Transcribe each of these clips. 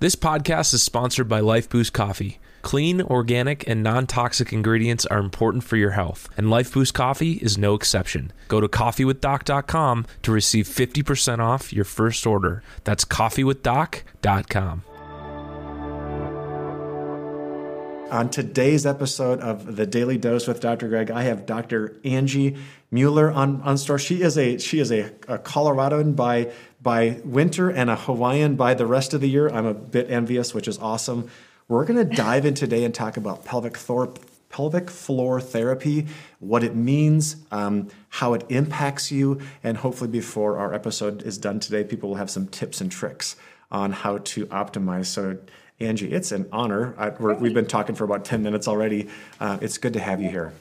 This podcast is sponsored by Lifeboost Coffee. Clean, organic, and non toxic ingredients are important for your health, and Lifeboost Coffee is no exception. Go to coffeewithdoc.com to receive 50% off your first order. That's coffeewithdoc.com. On today's episode of the Daily Dose with Dr. Greg, I have Dr. Angie Mueller on, on store. She is a she is a, a Coloradoan by by winter and a Hawaiian by the rest of the year. I'm a bit envious, which is awesome. We're going to dive in today and talk about pelvic floor pelvic floor therapy, what it means, um, how it impacts you, and hopefully before our episode is done today, people will have some tips and tricks on how to optimize. So Angie, it's an honor. I, we have been talking for about 10 minutes already. Uh, it's good to have you here.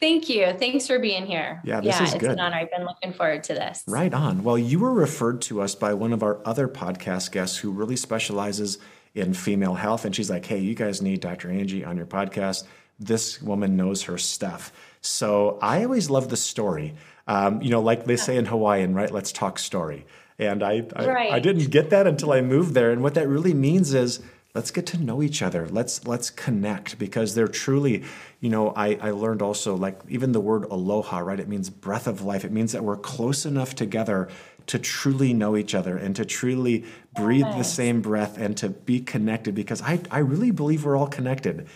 Thank you. Thanks for being here. Yeah, this yeah, is it's good. an honor. I've been looking forward to this. Right on. Well, you were referred to us by one of our other podcast guests who really specializes in female health. And she's like, hey, you guys need Dr. Angie on your podcast. This woman knows her stuff. So I always love the story. Um, you know, like they say in Hawaiian, right? Let's talk story. And I, I, right. I didn't get that until I moved there. And what that really means is let's get to know each other. Let's let's connect because they're truly, you know, I, I learned also like even the word aloha, right? It means breath of life. It means that we're close enough together to truly know each other and to truly breathe yes. the same breath and to be connected because I, I really believe we're all connected.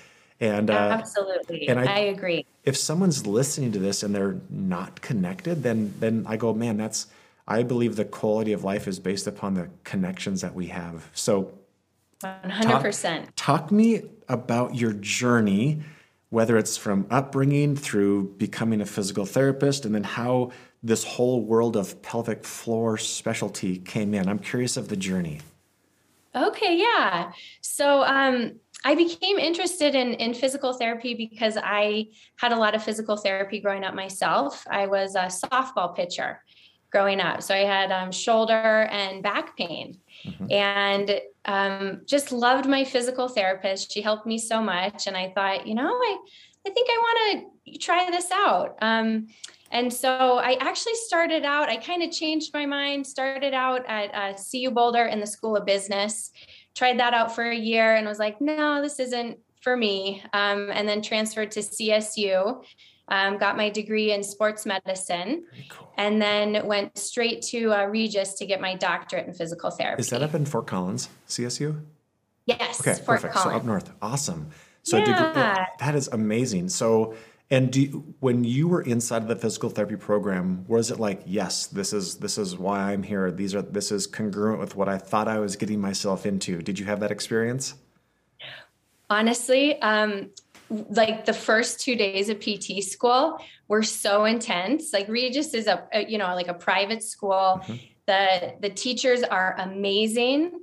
And uh, absolutely, and I, I agree. If someone's listening to this and they're not connected, then then I go, man, that's I believe the quality of life is based upon the connections that we have. So, 100%. Talk, talk me about your journey, whether it's from upbringing through becoming a physical therapist, and then how this whole world of pelvic floor specialty came in. I'm curious of the journey. Okay, yeah. So, um, I became interested in, in physical therapy because I had a lot of physical therapy growing up myself. I was a softball pitcher growing up. So I had um, shoulder and back pain. Mm-hmm. And um, just loved my physical therapist. She helped me so much. And I thought, you know, I, I think I want to try this out. Um, and so I actually started out, I kind of changed my mind, started out at uh, CU Boulder in the School of Business, tried that out for a year and was like, no, this isn't for me. Um, and then transferred to CSU um, got my degree in sports medicine, cool. and then went straight to uh, Regis to get my doctorate in physical therapy. Is that up in Fort Collins, CSU? Yes. Okay, Fort perfect. Collins. So up north, awesome. So yeah. degree, that is amazing. So, and do, when you were inside of the physical therapy program, was it like, yes, this is this is why I'm here. These are this is congruent with what I thought I was getting myself into. Did you have that experience? Honestly, um, like the first two days of PT school were so intense. Like Regis is a, a you know like a private school. Mm-hmm. The the teachers are amazing.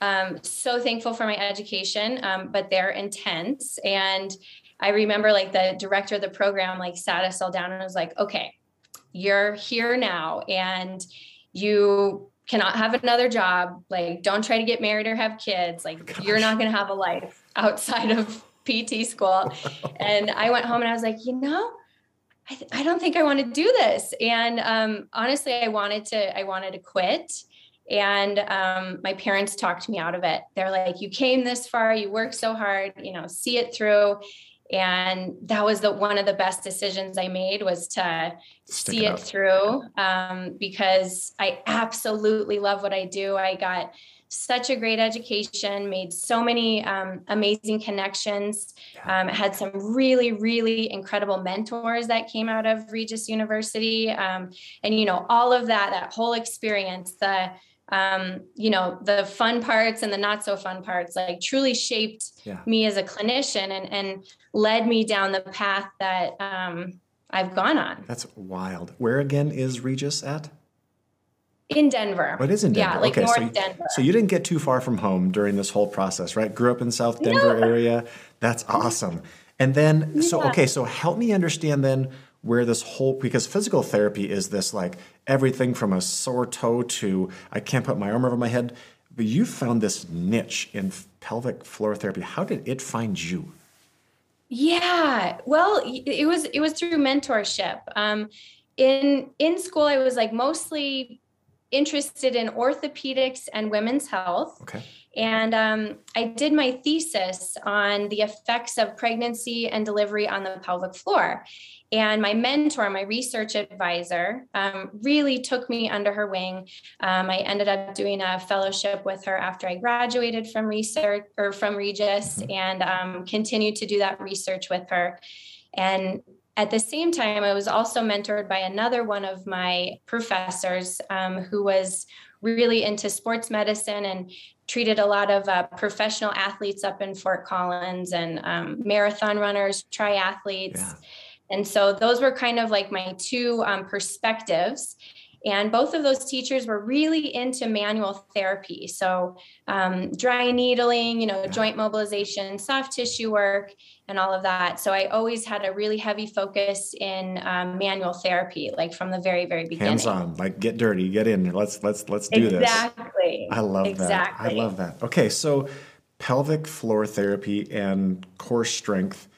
Um, so thankful for my education, um, but they're intense. And I remember like the director of the program like sat us all down and was like, "Okay, you're here now, and you cannot have another job. Like, don't try to get married or have kids. Like, Gosh. you're not going to have a life outside of PT school. and I went home and I was like, you know, I, th- I don't think I want to do this. And um, honestly, I wanted to, I wanted to quit. And um, my parents talked me out of it. They're like, you came this far, you worked so hard, you know, see it through. And that was the one of the best decisions I made was to Stick see it, it through um, because I absolutely love what I do. I got such a great education, made so many um, amazing connections, um, had some really, really incredible mentors that came out of Regis University. Um, and, you know, all of that, that whole experience, the, um, you know, the fun parts and the not so fun parts, like truly shaped yeah. me as a clinician and, and led me down the path that um, I've gone on. That's wild. Where again is Regis at? In Denver. What is in Denver? Yeah, like okay, North so, Denver. So you didn't get too far from home during this whole process, right? Grew up in South Denver no. area. That's awesome. And then, yeah. so okay, so help me understand then where this whole because physical therapy is this like everything from a sore toe to I can't put my arm over my head. But you found this niche in pelvic floor therapy. How did it find you? Yeah, well, it was it was through mentorship. Um, in in school, I was like mostly interested in orthopedics and women's health. Okay. And um, I did my thesis on the effects of pregnancy and delivery on the pelvic floor. And my mentor, my research advisor, um, really took me under her wing. Um, I ended up doing a fellowship with her after I graduated from research or from Regis mm-hmm. and um, continued to do that research with her. And at the same time, I was also mentored by another one of my professors um, who was really into sports medicine and treated a lot of uh, professional athletes up in Fort Collins and um, marathon runners, triathletes. Yeah. And so those were kind of like my two um, perspectives. And both of those teachers were really into manual therapy. So, um, dry needling, you know, joint mobilization, soft tissue work, and all of that. So, I always had a really heavy focus in um, manual therapy, like from the very, very beginning. Hands on, like get dirty, get in. Let's let's let's do exactly. this. Exactly. I love exactly. that. I love that. Okay, so pelvic floor therapy and core strength,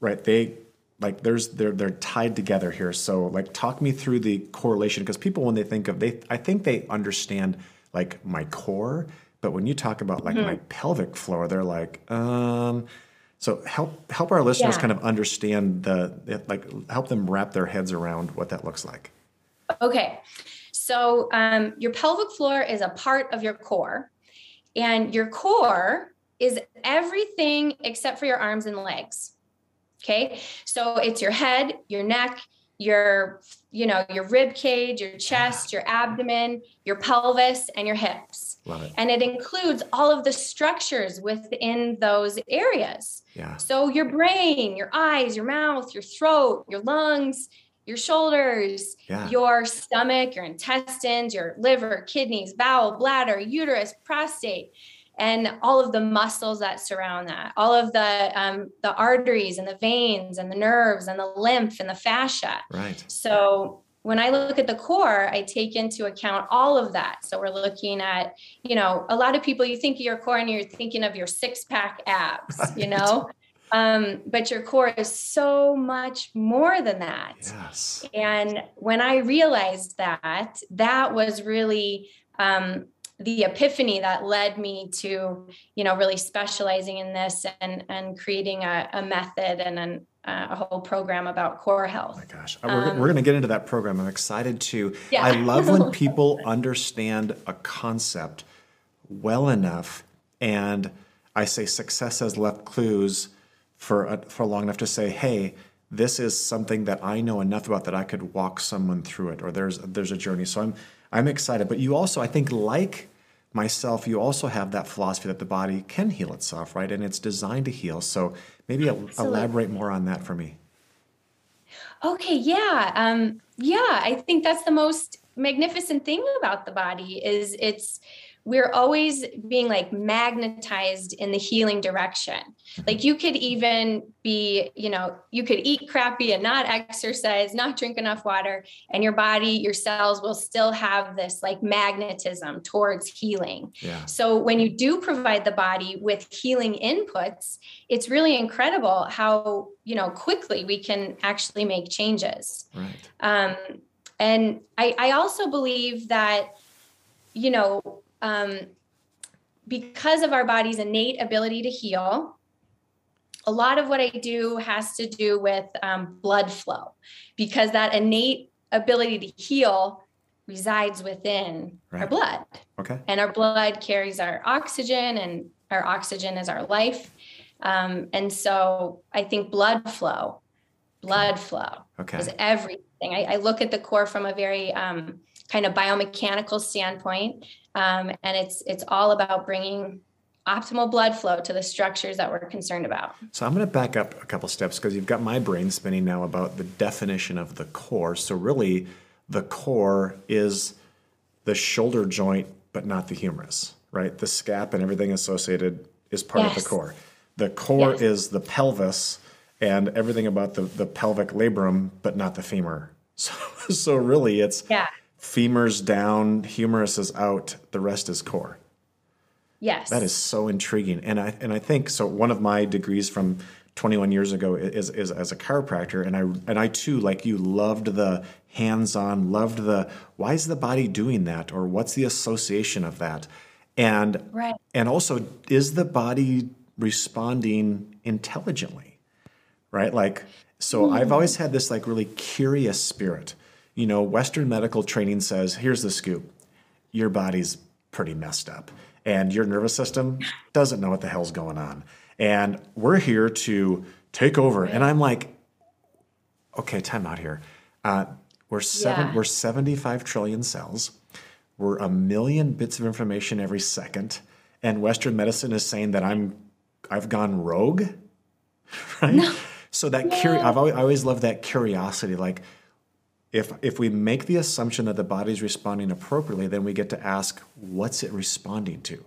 right? They like there's they're they're tied together here so like talk me through the correlation because people when they think of they i think they understand like my core but when you talk about like mm-hmm. my pelvic floor they're like um so help help our listeners yeah. kind of understand the like help them wrap their heads around what that looks like okay so um, your pelvic floor is a part of your core and your core is everything except for your arms and legs Okay. So it's your head, your neck, your, you know, your rib cage, your chest, your abdomen, your pelvis, and your hips. Love it. And it includes all of the structures within those areas. Yeah. So your brain, your eyes, your mouth, your throat, your lungs, your shoulders, yeah. your stomach, your intestines, your liver, kidneys, bowel, bladder, uterus, prostate and all of the muscles that surround that, all of the um, the arteries and the veins and the nerves and the lymph and the fascia. Right. So when I look at the core, I take into account all of that. So we're looking at, you know, a lot of people you think of your core and you're thinking of your six pack abs, right. you know. Um, but your core is so much more than that. Yes. And when I realized that, that was really um, the epiphany that led me to you know really specializing in this and and creating a, a method and an, uh, a whole program about core health. Oh my gosh, we're, um, we're going to get into that program. I'm excited to. Yeah. I love when people understand a concept well enough, and I say success has left clues for a, for long enough to say, hey. This is something that I know enough about that I could walk someone through it, or there's there's a journey. So I'm I'm excited. But you also, I think, like myself, you also have that philosophy that the body can heal itself, right? And it's designed to heal. So maybe Absolutely. elaborate more on that for me. Okay, yeah. Um, yeah, I think that's the most magnificent thing about the body is it's we're always being like magnetized in the healing direction. Like you could even be, you know, you could eat crappy and not exercise, not drink enough water, and your body, your cells will still have this like magnetism towards healing. Yeah. So when you do provide the body with healing inputs, it's really incredible how, you know, quickly we can actually make changes. Right. Um, and I, I also believe that, you know, um, because of our body's innate ability to heal, a lot of what I do has to do with um, blood flow because that innate ability to heal resides within right. our blood. Okay. And our blood carries our oxygen, and our oxygen is our life. Um, and so I think blood flow, blood okay. flow okay. is everything. I, I, look at the core from a very um, kind of biomechanical standpoint um, and it's it's all about bringing optimal blood flow to the structures that we're concerned about. So I'm going to back up a couple steps because you've got my brain spinning now about the definition of the core. So really, the core is the shoulder joint, but not the humerus, right? The scap and everything associated is part yes. of the core. The core yes. is the pelvis and everything about the, the pelvic labrum, but not the femur. So, so really, it's yeah femurs down, humerus is out, the rest is core. Yes. That is so intriguing. And I and I think so one of my degrees from 21 years ago is, is as a chiropractor and I and I too like you loved the hands-on, loved the why is the body doing that or what's the association of that? And Right. and also is the body responding intelligently? Right? Like so hmm. I've always had this like really curious spirit. You know, Western medical training says, here's the scoop. Your body's pretty messed up and your nervous system doesn't know what the hell's going on. And we're here to take over. And I'm like, okay, time out here. Uh, we're seven, Yeah. we're 75 trillion cells. We're a million bits of information every second. And Western medicine is saying that I'm I've gone rogue. Right? So that curi- I've always, I always loved that curiosity. Like if if we make the assumption that the body's responding appropriately, then we get to ask, what's it responding to?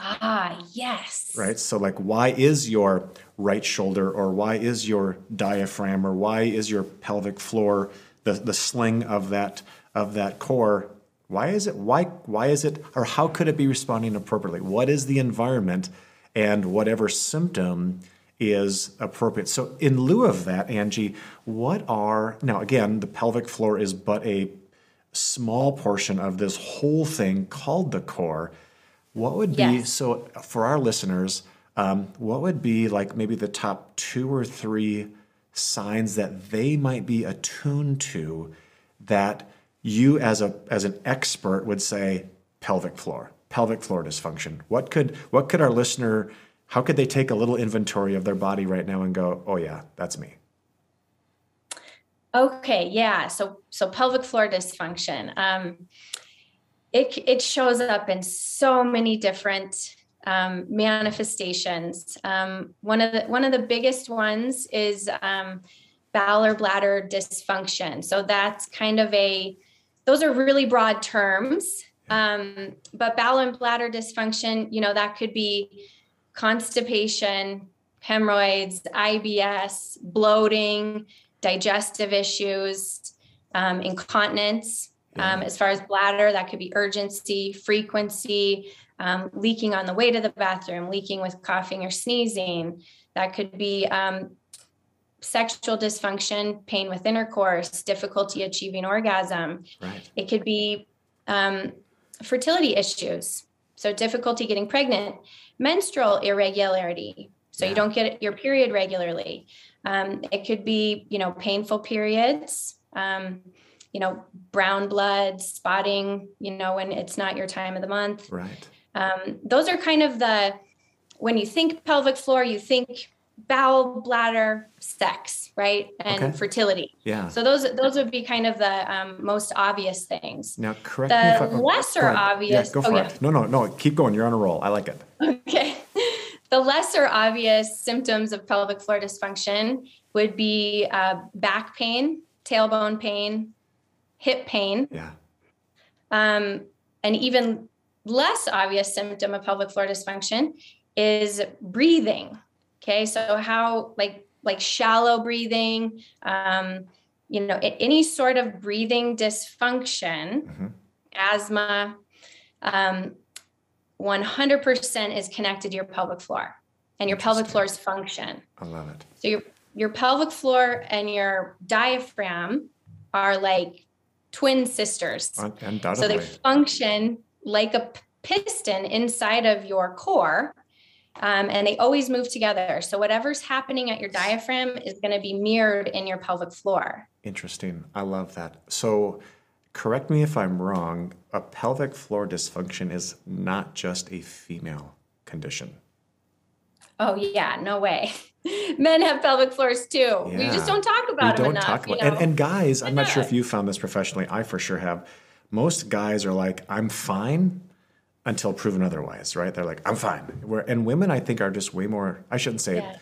Ah, yes. right? So, like, why is your right shoulder, or why is your diaphragm, or why is your pelvic floor, the the sling of that of that core? Why is it? Why why is it? Or how could it be responding appropriately? What is the environment, and whatever symptom is appropriate. So, in lieu of that, Angie, what are now again the pelvic floor is but a small portion of this whole thing called the core. What would be Yes. so for our listeners? Um, what would be like maybe the top two or three signs that they might be attuned to that you as a as an expert would say pelvic floor, pelvic floor dysfunction? What could what could our listener how could they take a little inventory of their body right now and go, oh yeah, that's me? Okay, yeah. So so pelvic floor dysfunction. Um, it it shows up in so many different um, manifestations. Um, one of the one of the biggest ones is um, bowel or bladder dysfunction. So that's kind of a those are really broad terms. Um, but bowel and bladder dysfunction, you know, that could be constipation, hemorrhoids, IBS, bloating, digestive issues, um, incontinence. Um, as far as bladder, that could be urgency, frequency, um, leaking on the way to the bathroom, leaking with coughing or sneezing. That could be um, sexual dysfunction, pain with intercourse, difficulty achieving orgasm. Right. It could be um, fertility issues, so difficulty getting pregnant, menstrual irregularity, so Yeah. you don't get your period regularly. Um, it could be, you know, painful periods, um, you know, brown blood, spotting, you know, when it's not your time of the month. Right. Um, those are kind of the when you think pelvic floor, you think bowel, bladder, sex, right, and Okay. fertility. Yeah. So those those would be kind of the um, most obvious things. Now, correct The me oh, lesser go obvious- Yeah, go oh, for yeah. it. No, no, no. Keep going. You're on a roll. I like it. Okay. The lesser obvious symptoms of pelvic floor dysfunction would be uh, back pain, tailbone pain, hip pain, Yeah. um, an even less obvious symptom of pelvic floor dysfunction is breathing. Okay, so how like like shallow breathing, um, you know, any sort of breathing dysfunction, Mhm. asthma, um, 100% is connected to your pelvic floor and your pelvic floor's function. I love it. So your your pelvic floor and your diaphragm are like twin sisters. So they function like a piston inside of your core, um, and they always move together. So whatever's happening at your diaphragm is going to be mirrored in your pelvic floor. Interesting. I love that. So, correct me if I'm wrong. A pelvic floor dysfunction is not just a female condition. Oh yeah, no way. Men have pelvic floors too. We just don't talk about we them don't enough. talk about you and, know? and guys. I'm not sure if you found this professionally. I for sure have. Most guys are like, "I'm fine," until proven otherwise. Right? They're like, "I'm fine." Where and women, I think, are just way more. I shouldn't say Yeah. it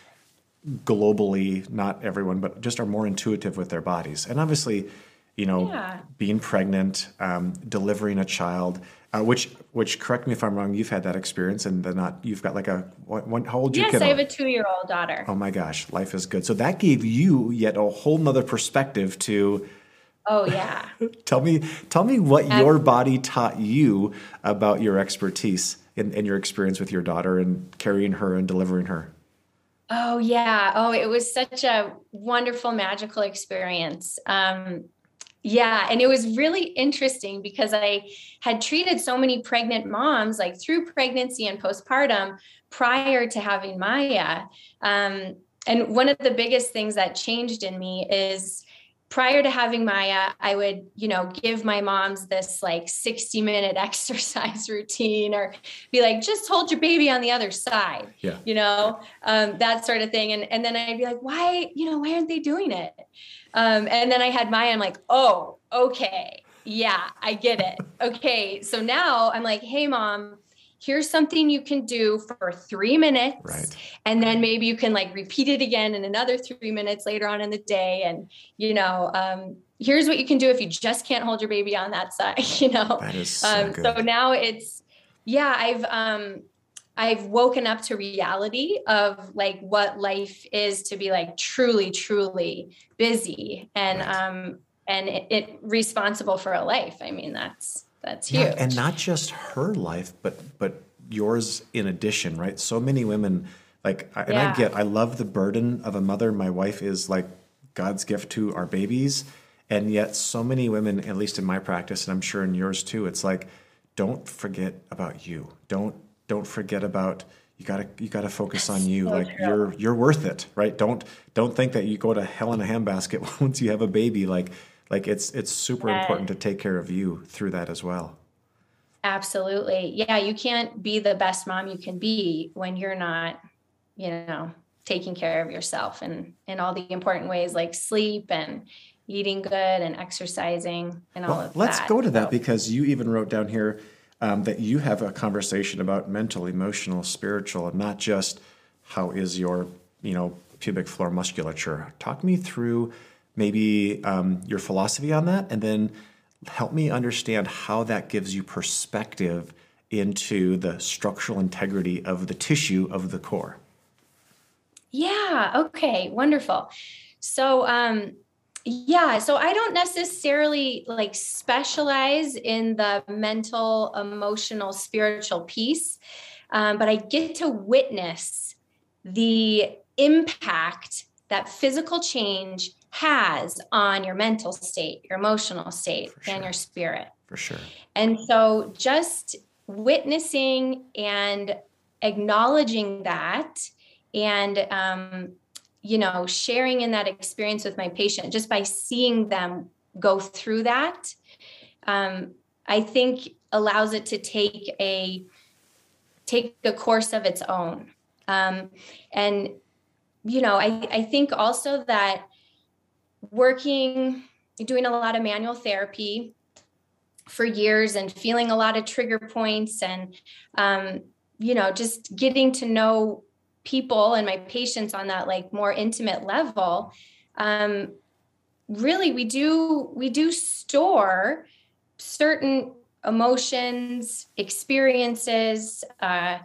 globally, not everyone, but just are more intuitive with their bodies. And obviously, you know, Yeah. being pregnant, um, delivering a child, uh, which, which, correct me if I'm wrong, you've had that experience, and then not, you've got like a one, how old your yes, kid? I have a two-year-old daughter. Oh my gosh, life is good. So that gave you yet a whole nother perspective to Oh yeah. tell me, tell me what Um, your body taught you about your expertise and, and your experience with your daughter and carrying her and delivering her. Oh yeah. Oh, it was such a wonderful, magical experience. Um, Yeah. And it was really interesting because I had treated so many pregnant moms, like through pregnancy and postpartum prior to having Maya. Um, and one of the biggest things that changed in me is prior to having Maya, I would, you know, give my moms this like 60 minute exercise routine or be like, just hold your baby on the other side, yeah. you know, um, that sort of thing. And, and then I'd be like, why, you know, why aren't they doing it? Um, and then I had Maya, I'm like, oh, okay. Yeah, I get it. Okay. So now I'm like, hey, mom, here's something you can do for three minutes. Right. And then maybe you can like repeat it again in another three minutes later on in the day. And, you know, um, here's what you can do if you just can't hold your baby on that side, you know? That is so, um, so now it's, yeah, I've, um, I've woken up to reality of like what life is to be like truly, truly busy and, Right. um, and it, it responsible for a life. I mean, that's, that's huge. Yeah, and not just her life, but but yours in addition, right? So many women, like, and I get, I love the burden of a mother. My wife is like God's gift to our babies, and yet so many women, at least in my practice, and I'm sure in yours too, it's like, don't forget about you. Don't don't forget about you gotta you gotta focus on you. So like true. you're you're worth it, right? Don't don't think that you go to hell in a handbasket once you have a baby. Like like it's it's super Right. important to take care of you through that as well. Absolutely. Yeah, you can't be the best mom you can be when you're not, you know, taking care of yourself and in all the important ways like sleep and eating good and exercising and all Well, of let's that. go to that So- because you even wrote down here um, that you have a conversation about mental, emotional, spiritual, and not just how is your, you know, pubic floor musculature. Talk me through maybe um, your philosophy on that, and then help me understand how that gives you perspective into the structural integrity of the tissue of the core. Yeah. Okay. Wonderful. So, um, yeah. So I don't necessarily like specialize in the mental, emotional, spiritual piece, um, but I get to witness the impact that physical change has on your mental state, your emotional state, For and your spirit. For sure. And so just witnessing and acknowledging that and um, you know sharing in that experience with my patient just by seeing them go through that um, i think allows it to take a take a course of its own um, and you know I, I think also that working doing a lot of manual therapy for years and feeling a lot of trigger points and um, you know just getting to know people and my patients on that like more intimate level. Um, really we do we do store certain emotions experiences uh,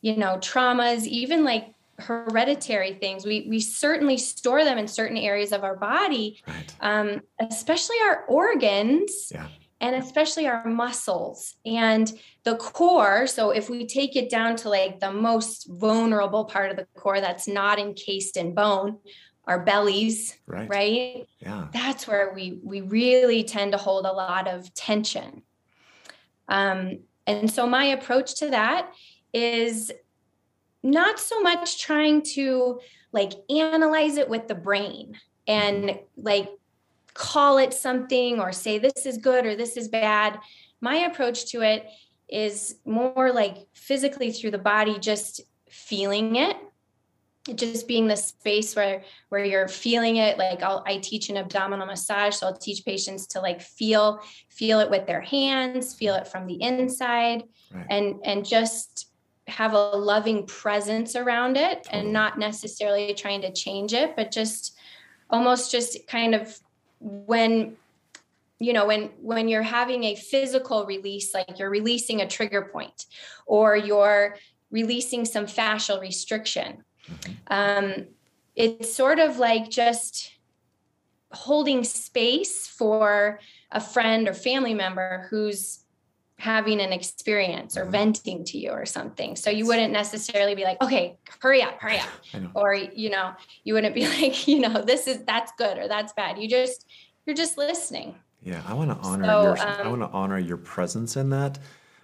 you know traumas even like hereditary things we we certainly store them in certain areas of our body Right. um, especially our organs Yeah. and especially our muscles and the core. So, if we take it down to like the most vulnerable part of the core that's not encased in bone, our bellies, Right. right? Yeah. That's where we we really tend to hold a lot of tension. Um, and so, my approach to that is not so much trying to like analyze it with the brain and like call it something or say this is good or this is bad. My approach to it is more like physically through the body, just feeling it, just being the space where where you're feeling it. Like I'll, I teach an abdominal massage, so I'll teach patients to like feel feel it with their hands, feel it from the inside, Right. and and just have a loving presence around it and not necessarily trying to change it but just almost just kind of when you know when when you're having a physical release like you're releasing a trigger point or you're releasing some fascial restriction Mhm. um, it's sort of like just holding space for a friend or family member who's having an experience or Mhm. venting to you or something. So you wouldn't necessarily be like, okay, hurry up, hurry up. Or, you know, you wouldn't be like, you know, this is, that's good or that's bad. You just, you're just listening Yeah, I want to honor so, your. Um, I want to honor your presence in that.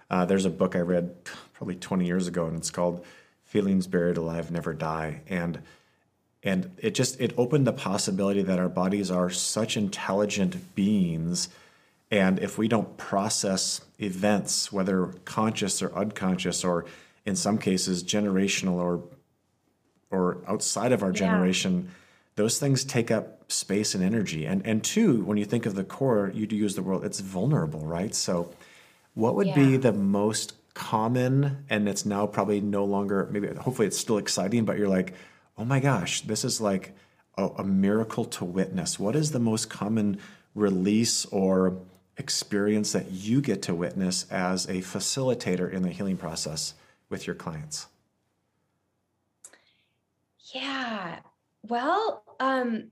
Uh, there's a book I read probably 20 years ago, and it's called "Feelings Buried Alive Never Die," and and it just it opened the possibility that our bodies are such intelligent beings, and if we don't process events, whether conscious or unconscious, or in some cases generational or or outside of our generation. Yeah those things take up space and energy. And and two, when you think of the core, you do use the word it's vulnerable, right? So what would yeah. be the most common and it's now probably no longer maybe hopefully it's still exciting, but you're like, oh my gosh, this is like a, a miracle to witness. What is the most common release or experience that you get to witness as a facilitator in the healing process with your clients? Yeah. Well, um,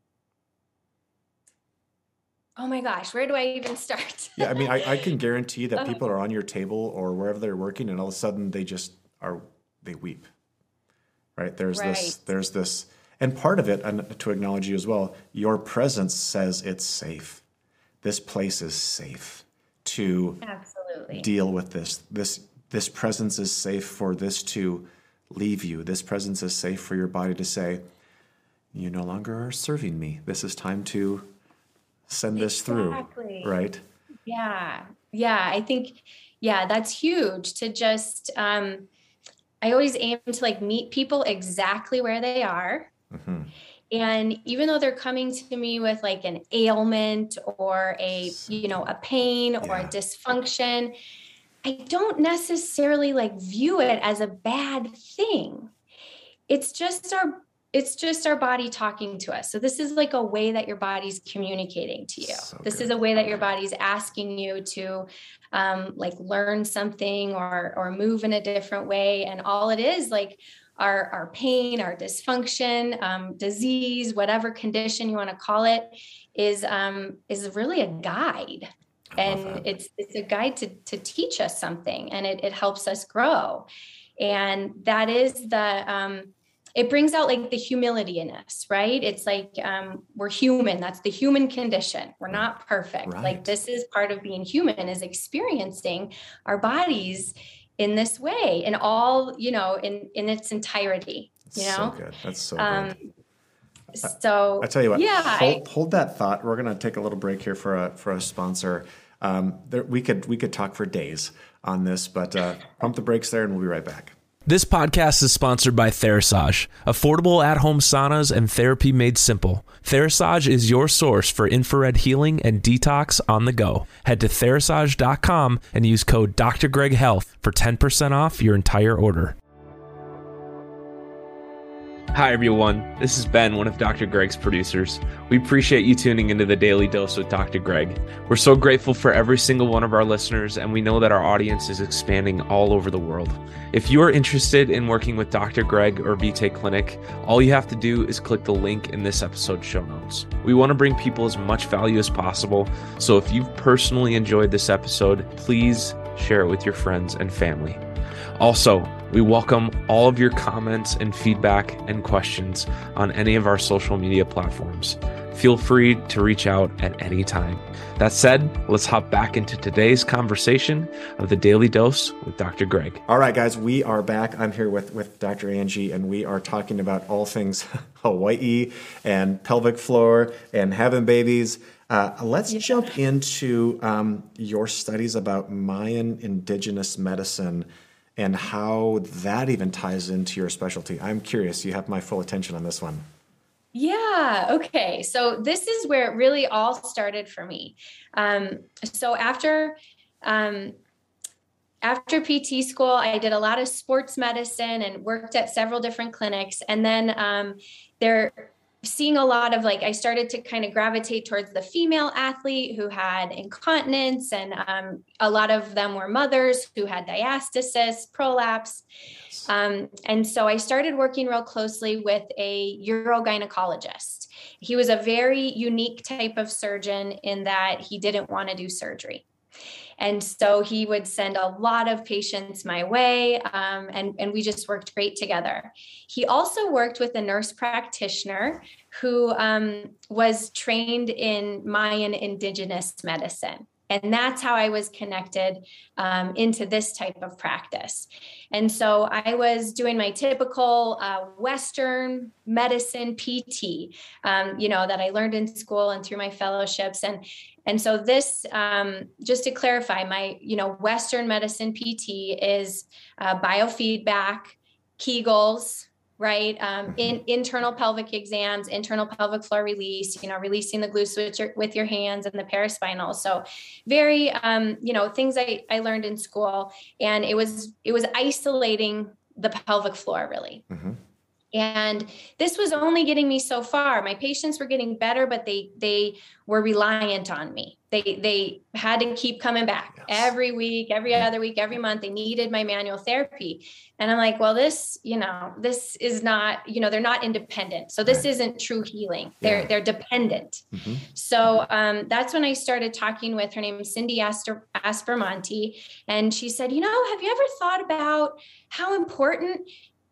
oh my gosh, where do I even start? yeah, I mean, I, I can guarantee that people are on your table or wherever they're working, and all of a sudden they just are they weep. Right? There's right. this. There's this, and part of it, and to acknowledge you as well, your presence says it's safe. This place is safe to absolutely deal with this. This this presence is safe for this to leave you. This presence is safe for your body to say, you no longer are serving me. This is time to send this exactly. through. Right. Yeah. Yeah. I think, yeah, that's huge to just, um, I always aim to like meet people exactly where they are. Mm-hmm. And even though they're coming to me with like an ailment or a, you know, a pain yeah. or a dysfunction, I don't necessarily like view it as a bad thing. It's just our it's just our body talking to us. So this is like a way that your body's communicating to you. So this good. is a way that your body's asking you to um, like learn something or or move in a different way. And all it is like our our pain, our dysfunction, um, disease, whatever condition you want to call it, is um, is really a guide. And it's it's a guide to to teach us something, and it it helps us grow. And that is the um, it brings out like the humility in us, right? It's like um, we're human. That's the human condition. We're not perfect. Right. Like this is part of being human is experiencing our bodies in this way in all, you know, in in its entirety. You know, so good. That's so um, good. So I tell you what, yeah, hold, I, hold that thought. We're going to take a little break here for a for a sponsor. Um, there, we could we could talk for days on this, but uh, pump the brakes there, and we'll be right back. This podcast is sponsored by Therasage, affordable at home saunas and therapy made simple. Therasage is your source for infrared healing and detox on the go. Head to therasage.com and use code Dr. Greg Health for 10% off your entire order. Hi, everyone. This is Ben, one of Dr. Greg's producers. We appreciate you tuning into the Daily Dose with Dr. Greg. We're so grateful for every single one of our listeners, and we know that our audience is expanding all over the world. If you are interested in working with Dr. Greg or Vitae Clinic, all you have to do is click the link in this episode's show notes. We want to bring people as much value as possible, so if you've personally enjoyed this episode, please share it with your friends and family. Also, we welcome all of your comments and feedback and questions on any of our social media platforms. Feel free to reach out at any time. That said, let's hop back into today's conversation of the Daily Dose with Dr. Greg. All right, guys, we are back. I'm here with, with Dr. Angie, and we are talking about all things Hawaii and pelvic floor and having babies. Uh, let's yeah. jump into um, your studies about Mayan indigenous medicine and how that even ties into your specialty. I'm curious. You have my full attention on this one. Yeah. Okay. So this is where it really all started for me. Um, so after um, after PT school, I did a lot of sports medicine and worked at several different clinics. And then um, there seeing a lot of like i started to kind of gravitate towards the female athlete who had incontinence and um, a lot of them were mothers who had diastasis prolapse. Um, and so i started working real closely with a urogynecologist he was a very unique type of surgeon in that he didn't want to do surgery And so he would send a lot of patients my way, um, and, and we just worked great together. He also worked with a nurse practitioner who um, was trained in Mayan indigenous medicine. And that's how I was connected um, into this type of practice. And so I was doing my typical uh, Western medicine PT, um, you know, that I learned in school and through my fellowships. And and so this, um, just to clarify, my you know Western medicine PT is uh, biofeedback, Kegels, right? Um, in internal pelvic exams, internal pelvic floor release, you know, releasing the glutes with your, with your hands and the paraspinal. So very, um, you know, things I, I learned in school and it was, it was isolating the pelvic floor really. Mm-hmm and this was only getting me so far. My patients were getting better but they they were reliant on me. They they had to keep coming back yes. every week every other week every month. They needed my manual therapy. And i'm like well this you know this is not you know they're not independent. So this right. isn't true healing. They're yeah. they're dependent. Mm-hmm. so um, that's when i started talking with her name is cindy Asper, aspermonte. And she said you know have you ever thought about how important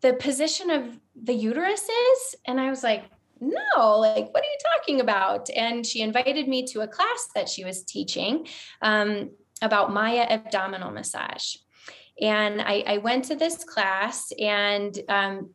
the position of the uterus is? And I was like, no, like, what are you talking about? And she invited me to a class that she was teaching um, about Maya abdominal massage. And I, I, went to this class and um,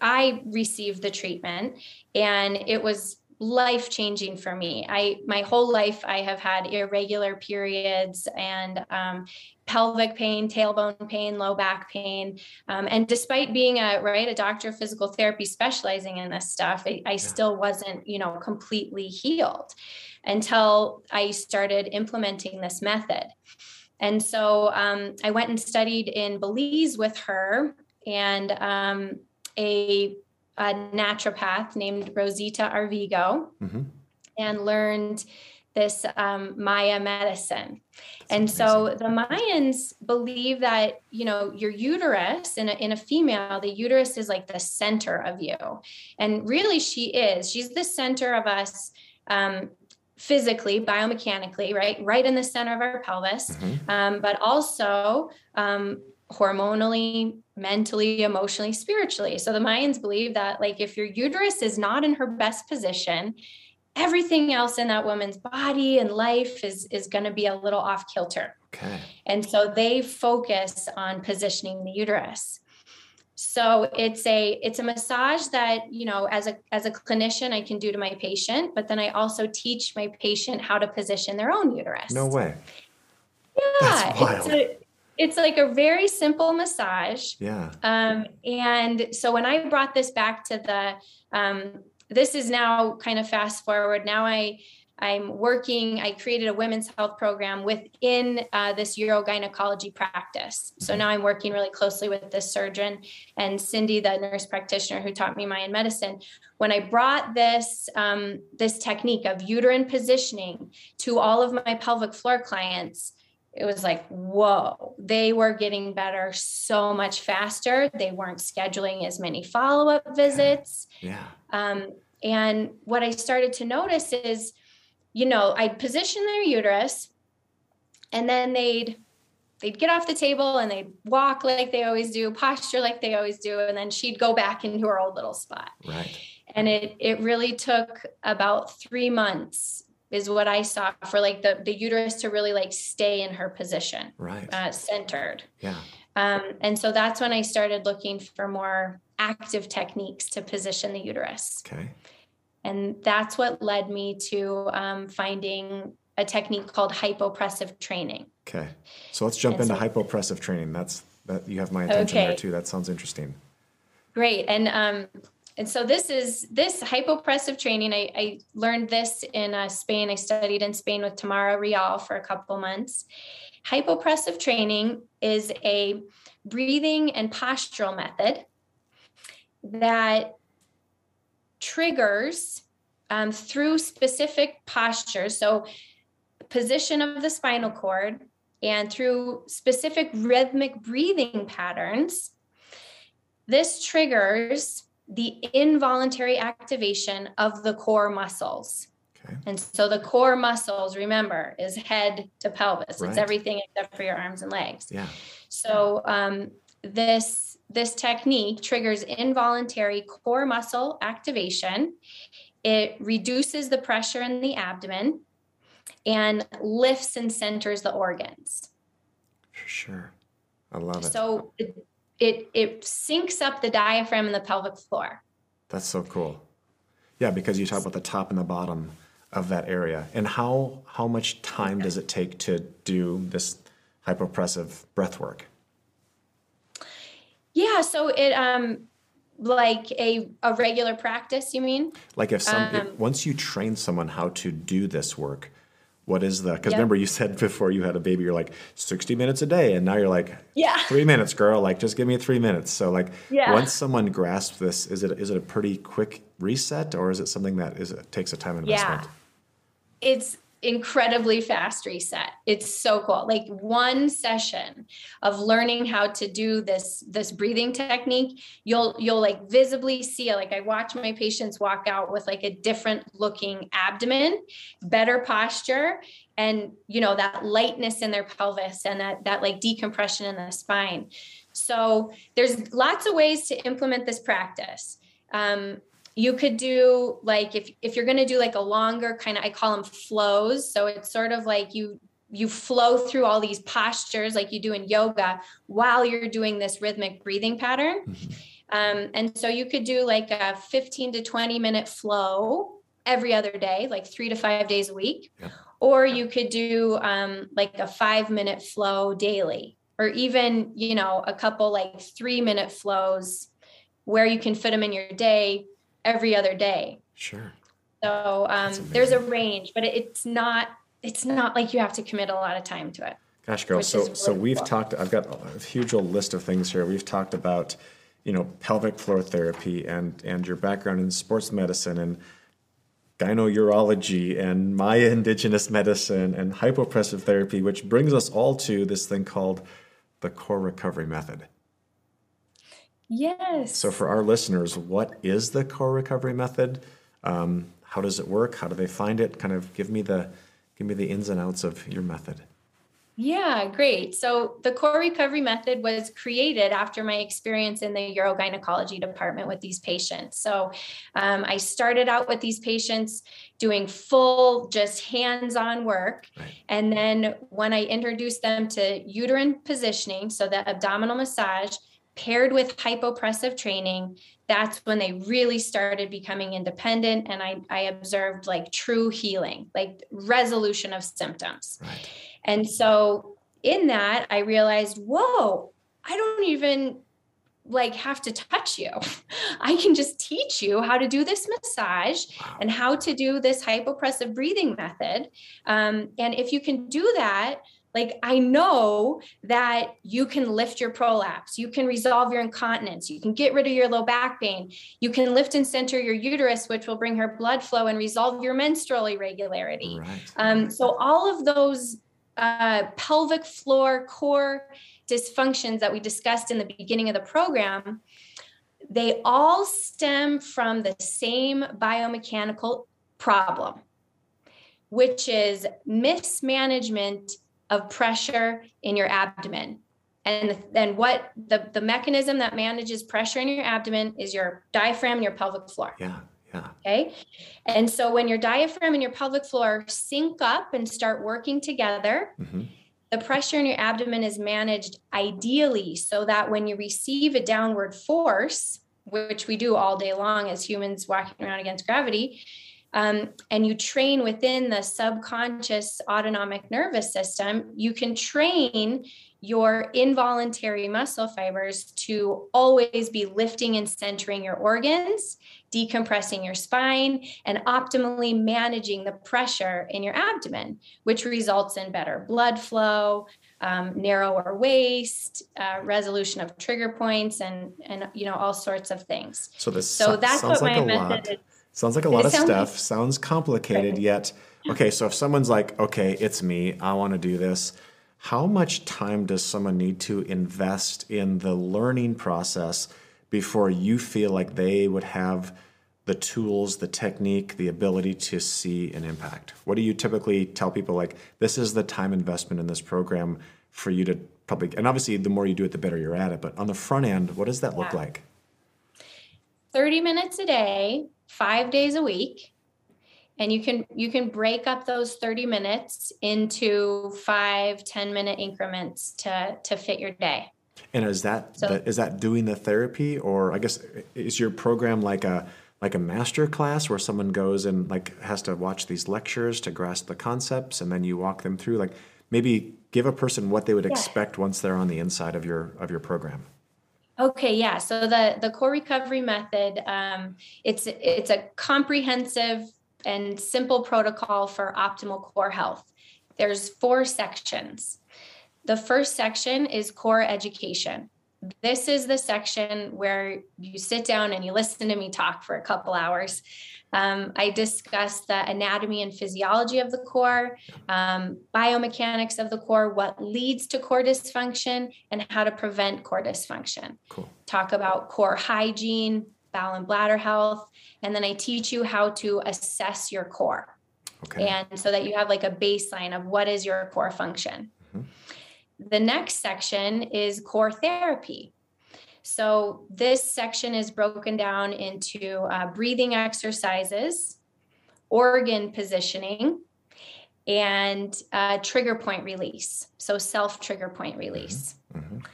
I received the treatment, and it was life changing for me. I my whole life I have had irregular periods and um, pelvic pain, tailbone pain, low back pain, um, and despite being a right a doctor of physical therapy specializing in this stuff, I, I yeah. still wasn't you know completely healed until I started implementing this method. And so um, I went and studied in Belize with her and um, a a naturopath named Rosita Arvigo mm-hmm. and learned this um, Maya medicine. That's and amazing. so the Mayans believe that, you know, your uterus in a, in a female, the uterus is like the center of you. And really, she is. She's the center of us. Um, physically, biomechanically, right, right in the center of our pelvis, mm-hmm. um, but also um, hormonally, mentally, emotionally, spiritually. So the Mayans believe that like if your uterus is not in her best position, everything else in that woman's body and life is is going to be a little off kilter. Okay. And so they focus on positioning the uterus. So it's a it's a massage that, you know, as a as a clinician I can do to my patient, but then I also teach my patient how to position their own uterus. No way. Yeah, it's a, it's like a very simple massage. Yeah. Um, and so when I brought this back to the, um, this is now kind of fast forward. Now I, I'm working, I created a women's health program within uh, this urogynecology practice. So now I'm working really closely with this surgeon and Cindy, the nurse practitioner who taught me Mayan medicine. When I brought this, um, this technique of uterine positioning to all of my pelvic floor clients, it was like, whoa, they were getting better so much faster. They weren't scheduling as many follow up visits. Yeah. Um, and what I started to notice is, you know, I'd position their uterus and then they'd they'd get off the table and they'd walk like they always do, posture like they always do, and then she'd go back into her old little spot. Right. And it it really took about three months is what I saw for like the the uterus to really like stay in her position, right, uh, centered. Yeah. Um, and so that's when I started looking for more active techniques to position the uterus. Okay. And that's what led me to um, finding a technique called hypopressive training. Okay. So let's jump and into so, hypopressive training. That's that you have my attention okay. there too. That sounds interesting. Great. And um, and so this is this hypopressive training. I, I learned this in uh, Spain. I studied in Spain with Tamara Rial for a couple months. Hypopressive training is a breathing and postural method that triggers um, through specific postures. So, position of the spinal cord and through specific rhythmic breathing patterns, this triggers the involuntary activation of the core muscles. Okay. And so the core muscles, remember, is head to pelvis. Right. It's everything except for your arms and legs. Yeah. So um, this this technique triggers involuntary core muscle activation. It reduces the pressure in the abdomen and lifts and centers the organs. For sure. I love it. So it, it syncs up the diaphragm and the pelvic floor. That's so cool. Yeah, because you talk about the top and the bottom of that area. And how how much time does it take to do this hypopressive breath work? Yeah, so it um like a a regular practice, you mean? Like if some um, if, once you train someone how to do this work, what is the because yep. remember you said before you had a baby you're like 60 minutes a day and now you're like yeah three minutes girl like just give me three minutes so like yeah. once someone grasps this is it is it a pretty quick reset or is it something that is it takes a time investment yeah. it's incredibly fast reset. It's so cool. Like one session of learning how to do this this breathing technique, you'll you'll like visibly see. Like I watch my patients walk out with like a different looking abdomen, better posture and you know that lightness in their pelvis and that that like decompression in the spine. So there's lots of ways to implement this practice. Um, you could do like if if you're going to do like a longer kind of i call them flows so it's sort of like you you flow through all these postures like you do in yoga while you're doing this rhythmic breathing pattern mm-hmm. um, and so you could do like a 15 to 20 minute flow every other day like three to five days a week yeah. or you could do um, like a five minute flow daily or even you know a couple like three minute flows where you can fit them in your day every other day. Sure. So um, there's a range, but it's not it's not like you have to commit a lot of time to it. Gosh, girl. So really so we've cool. talked. I've got a huge old list of things here. We've talked about you know pelvic floor therapy and and your background in sports medicine and gynourology and Maya indigenous medicine and hypopressive therapy, which brings us all to this thing called the core recovery method. Yes. So, for our listeners, what is the core recovery method? Um, how does it work? How do they find it? Kind of give me the give me the ins and outs of your method. Yeah, great. So the core recovery method was created after my experience in the urogynecology department with these patients. So um, I started out with these patients doing full, just hands on work. Right. And then when I introduced them to uterine positioning, so the abdominal massage, paired with hypopressive training, that's when they really started becoming independent. And I, I observed like true healing, like resolution of symptoms. Right. And so in that, I realized, whoa, I don't even like have to touch you. I can just teach you how to do this massage wow. and how to do this hypopressive breathing method. Um, and if you can do that, like, I know that you can lift your prolapse, you can resolve your incontinence, you can get rid of your low back pain, you can lift and center your uterus, which will bring her blood flow and resolve your menstrual irregularity. Right. Um, so, all of those uh, pelvic floor core dysfunctions that we discussed in the beginning of the program, they all stem from the same biomechanical problem, which is mismanagement of pressure in your abdomen. And then what the, the mechanism that manages pressure in your abdomen is your diaphragm and your pelvic floor. Yeah. Yeah. Okay. And so when your diaphragm and your pelvic floor sync up and start working together, mm-hmm. the pressure in your abdomen is managed ideally so that when you receive a downward force, which we do all day long as humans walking around against gravity, um, and you train within the subconscious autonomic nervous system, you can train your involuntary muscle fibers to always be lifting and centering your organs, decompressing your spine, and optimally managing the pressure in your abdomen, which results in better blood flow, um, narrower waist, uh, resolution of trigger points, and and you know all sorts of things. So this so that's what like my method lot. is Sounds like a lot of stuff. Like- sounds complicated, yet okay. So if someone's like, okay, it's me, I want to do this. How much time does someone need to invest in the learning process before you feel like they would have the tools, the technique, the ability to see an impact? What do you typically tell people like this is the time investment in this program for you to probably and obviously the more you do it the better you're at it, but on the front end, what does that look Yeah. like? 30 minutes a day, 5 days a week. And you can you can break up those 30 minutes into five 10 minute increments to to fit your day. And is that So- the, is that doing the therapy or I guess is your program like a like a master class where someone goes and like has to watch these lectures to grasp the concepts and then you walk them through like maybe give a person what they would expect once they're on the inside of your of your program. Okay, yeah. So the the core recovery method, um, it's it's a comprehensive and simple protocol for optimal core health. There's four sections. The first section is core education. This is the section where you sit down and you listen to me talk for a couple hours. Um, I discuss the anatomy and physiology of the core, um, biomechanics of the core, what leads to core dysfunction, and how to prevent core dysfunction Cool. talk about core hygiene, bowel and bladder health, and then I teach you how to assess your core. Okay. And so that you have like a baseline of what is your core function. Mhm. The next section is core therapy. So this section is broken down into uh, breathing exercises, organ positioning, and uh, trigger point release. So self trigger point release. Mhm.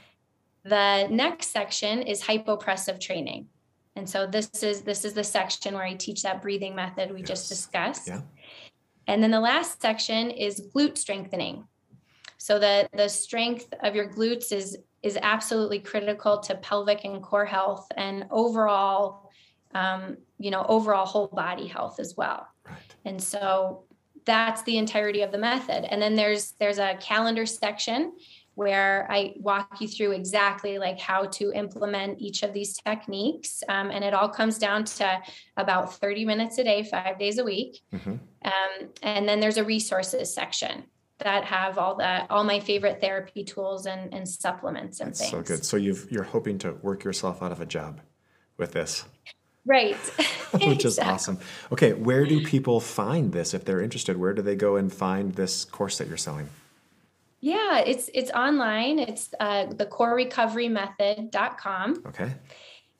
The next section is hypopressive training. And so this is this is the section where I teach that breathing method we just discussed. Yeah. And then the last section is glute strengthening. So the the strength of your glutes is is absolutely critical to pelvic and core health and overall um, you know overall whole body health as well. Right. And so that's the entirety of the method. And then there's there's a calendar section where I walk you through exactly like how to implement each of these techniques. Um, and it all comes down to about 30 minutes a day, five days a week. Mhm. Um, and then there's a resources section that have all the all my favorite therapy tools and, and supplements and That's things. so good. So you've you're hoping to work yourself out of a job with this. Right. which is Exactly. awesome. Okay, where do people find this if they're interested? Where do they go and find this course that you're selling? Yeah, it's it's online. It's uh, the corerecoverymethod.com. Okay.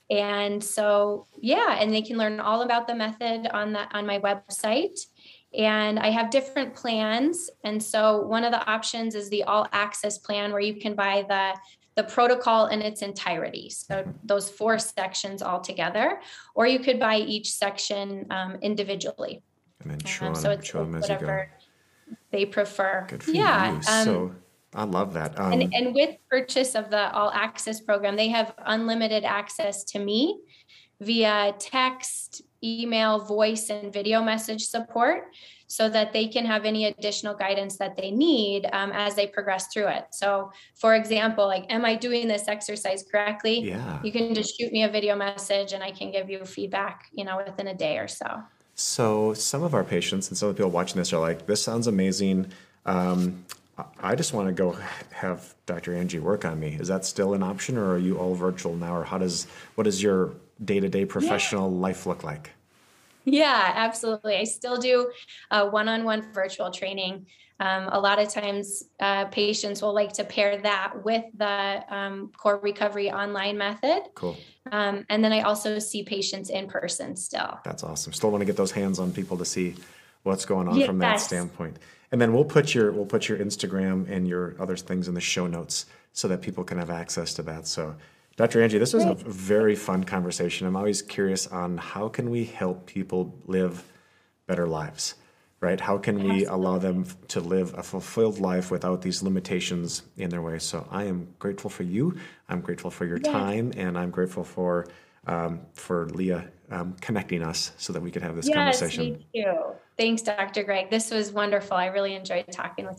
And so, yeah, and they can learn all about the method on that on my website. And I have different plans. And so one of the options is the all access plan where you can buy the the protocol in its entirety. So those four sections all together, or you could buy each section um, individually. And then chew Um, so it's chew on 'em as you go. whatever they prefer. Good for yeah. you. um, so I love that. Um, and, and with purchase of the all access program, they have unlimited access to me via text, email, voice, and video message support so that they can have any additional guidance that they need um, as they progress through it. So, for example, like, am I doing this exercise correctly? yeah. You can just shoot me a video message and I can give you feedback, you know, within a day or so. So some of our patients and some of the people watching this are like, "This sounds amazing. Um, I- I just want to go have Dr. Angie work on me. Is that still an option, or are you all virtual now, or how does what is your day to day professional life look like?" Yeah, absolutely. I still do uh, one-on-one virtual training. Um, a lot of times, uh, patients will like to pair that with the um, core recovery online method, Cool. um, and then I also see patients in person still. That's awesome. Still want to get those hands on people to see what's going on from that standpoint. And then we'll put your we'll put your Instagram and your other things in the show notes so that people can have access to that. So Dr. Angie, this was a very fun conversation. I'm always curious on how can we help people live better lives, right? How can we allow them to live a fulfilled life without these limitations in their way? So I am grateful for you. I'm grateful for your Yes. time, and I'm grateful for um, for Leah um, connecting us so that we could have this Yes, conversation. me too. Thanks, Dr. Greg. This was wonderful. I really enjoyed talking with